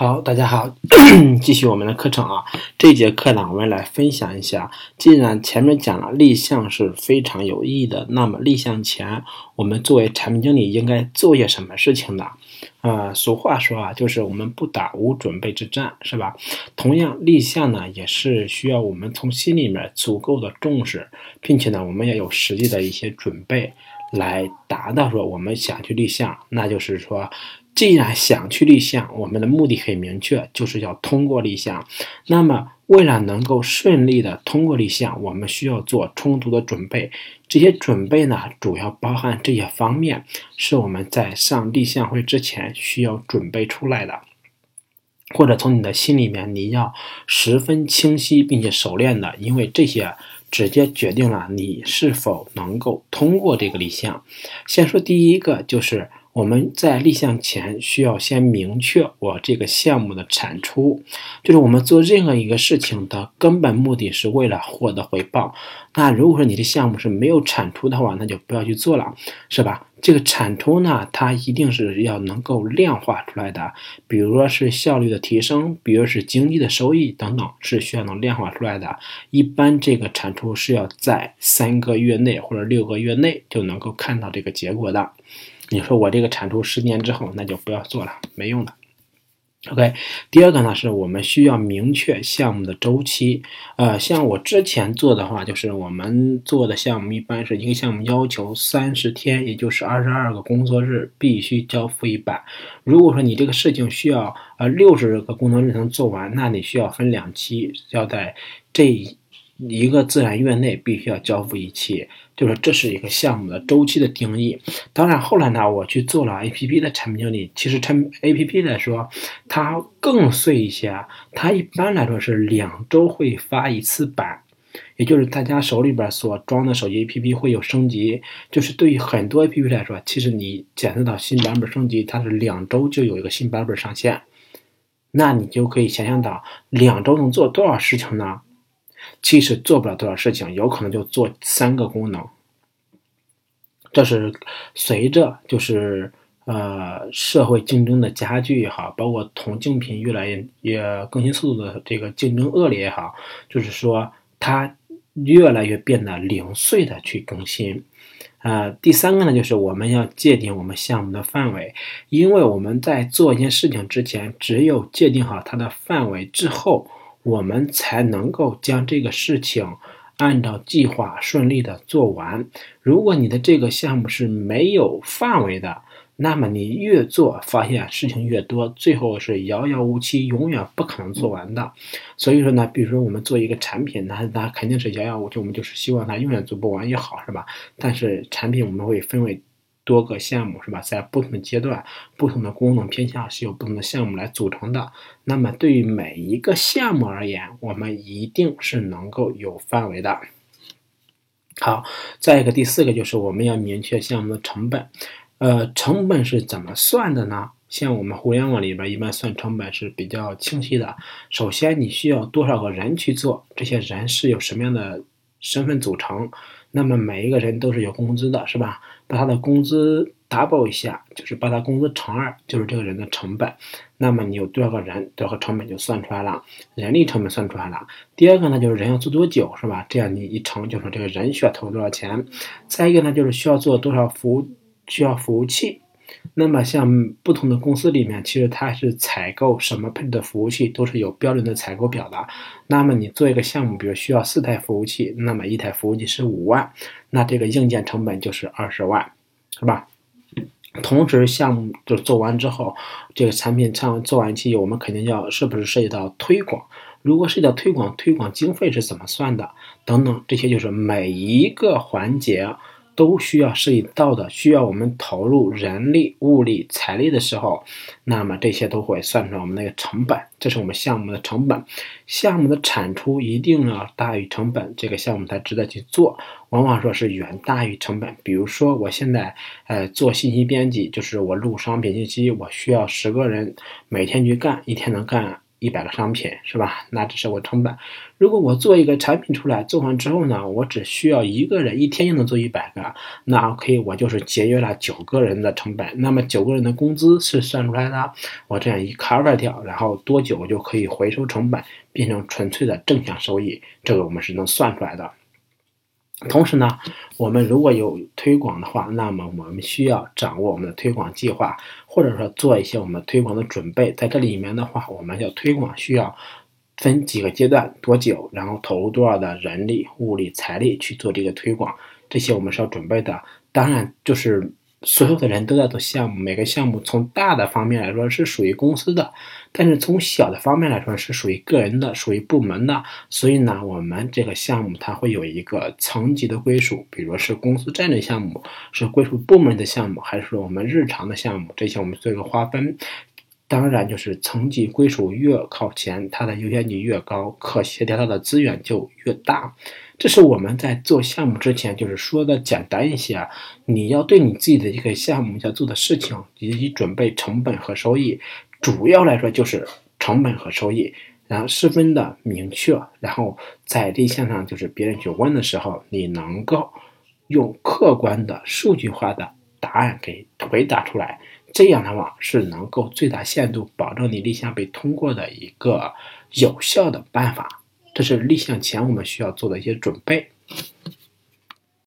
好，大家好，继续我们的课程啊。这节课呢，我们来分享一下。既然前面讲了立项是非常有意义的，那么立项前，我们作为产品经理应该做些什么事情呢？呃，俗话说啊，就是我们不打无准备之战，是吧？同样，立项呢，也是需要我们从心里面足够的重视，并且呢，我们要有实际的一些准备，来达到说我们想去立项，那就是说。既然想去立项，我们的目的很明确，就是要通过立项。那么，为了能够顺利的通过立项，我们需要做充足的准备。这些准备呢，主要包含这些方面，是我们在上立项会之前需要准备出来的，或者从你的心里面你要十分清晰并且熟练的，因为这些直接决定了你是否能够通过这个立项。先说第一个，就是。我们在立项前需要先明确我这个项目的产出，就是我们做任何一个事情的根本目的是为了获得回报。那如果说你的项目是没有产出的话，那就不要去做了，是吧？这个产出呢，它一定是要能够量化出来的，比如说是效率的提升，比如是经济的收益等等，是需要能量化出来的。一般这个产出是要在三个月内或者六个月内就能够看到这个结果的。你说我这个产出十年之后，那就不要做了，没用的。OK，第二个呢，是我们需要明确项目的周期。呃，像我之前做的话，就是我们做的项目一般是一个项目要求三十天，也就是二十二个工作日必须交付一半。如果说你这个事情需要呃六十个工作日能做完，那你需要分两期，要在这。一个自然月内必须要交付一期，就是这是一个项目的周期的定义。当然后来呢，我去做了 A P P 的产品经理，其实产 A P P 来说，它更碎一些，它一般来说是两周会发一次版，也就是大家手里边所装的手机 A P P 会有升级。就是对于很多 A P P 来说，其实你检测到新版本升级，它是两周就有一个新版本上线，那你就可以想象到两周能做多少事情呢？其实做不了多少事情，有可能就做三个功能。这是随着就是呃社会竞争的加剧也好，包括同竞品越来越也更新速度的这个竞争恶劣也好，就是说它越来越变得零碎的去更新。呃，第三个呢，就是我们要界定我们项目的范围，因为我们在做一件事情之前，只有界定好它的范围之后。我们才能够将这个事情按照计划顺利的做完。如果你的这个项目是没有范围的，那么你越做发现事情越多，最后是遥遥无期，永远不可能做完的。所以说呢，比如说我们做一个产品，那那肯定是遥遥无期，我们就是希望它永远做不完也好，是吧？但是产品我们会分为。多个项目是吧？在不同的阶段、不同的功能偏向是由不同的项目来组成的。那么对于每一个项目而言，我们一定是能够有范围的。好，再一个第四个就是我们要明确项目的成本。呃，成本是怎么算的呢？像我们互联网里边一般算成本是比较清晰的。首先你需要多少个人去做，这些人是有什么样的身份组成？那么每一个人都是有工资的，是吧？把他的工资 double 一下，就是把他工资乘二，就是这个人的成本。那么你有多少个人，多少个成本就算出来了，人力成本算出来了。第二个呢，就是人要做多久，是吧？这样你一乘，就说这个人需要投入多少钱。再一个呢，就是需要做多少服，需要服务器。那么像不同的公司里面，其实它是采购什么配置的服务器都是有标准的采购表的。那么你做一个项目，比如需要四台服务器，那么一台服务器是五万，那这个硬件成本就是二十万，是吧？同时项目就做完之后，这个产品上做完期，我们肯定要是不是涉及到推广？如果涉及到推广，推广经费是怎么算的？等等，这些就是每一个环节。都需要涉及到的，需要我们投入人力、物力、财力的时候，那么这些都会算出来我们那个成本，这是我们项目的成本。项目的产出一定要大于成本，这个项目才值得去做。往往说是远大于成本。比如说，我现在呃做信息编辑，就是我录商品信息，我需要十个人每天去干，一天能干一百个商品，是吧？那只是我成本。如果我做一个产品出来，做完之后呢，我只需要一个人一天就能做一百个，那 OK，，我就是节约了九个人的成本。那么九个人的工资是算出来的，我这样一 cover 掉，然后多久就可以回收成本，变成纯粹的正向收益？这个我们是能算出来的。同时呢，我们如果有推广的话，那么我们需要掌握我们的推广计划，或者说做一些我们推广的准备。在这里面的话，我们要推广需要分几个阶段，多久，然后投入多少的人力、物力、财力去做这个推广，这些我们是要准备的。当然，就是。所有的人都在做项目，每个项目从大的方面来说是属于公司的，但是从小的方面来说是属于个人的，属于部门的。所以呢，我们这个项目它会有一个层级的归属，比如是公司战略项目，是归属部门的项目，还是我们日常的项目，这些我们做一个划分。当然，就是层级归属越靠前，它的优先级越高，可协调到的资源就越大。这是我们在做项目之前，就是说的简单一些。你要对你自己的一个项目要做的事情，以及准备成本和收益，主要来说就是成本和收益，然后十分的明确。然后在立项上，就是别人去问的时候，你能够用客观的数据化的答案给回答出来。这样的话是能够最大限度保证你立项被通过的一个有效的办法。这是立项前我们需要做的一些准备。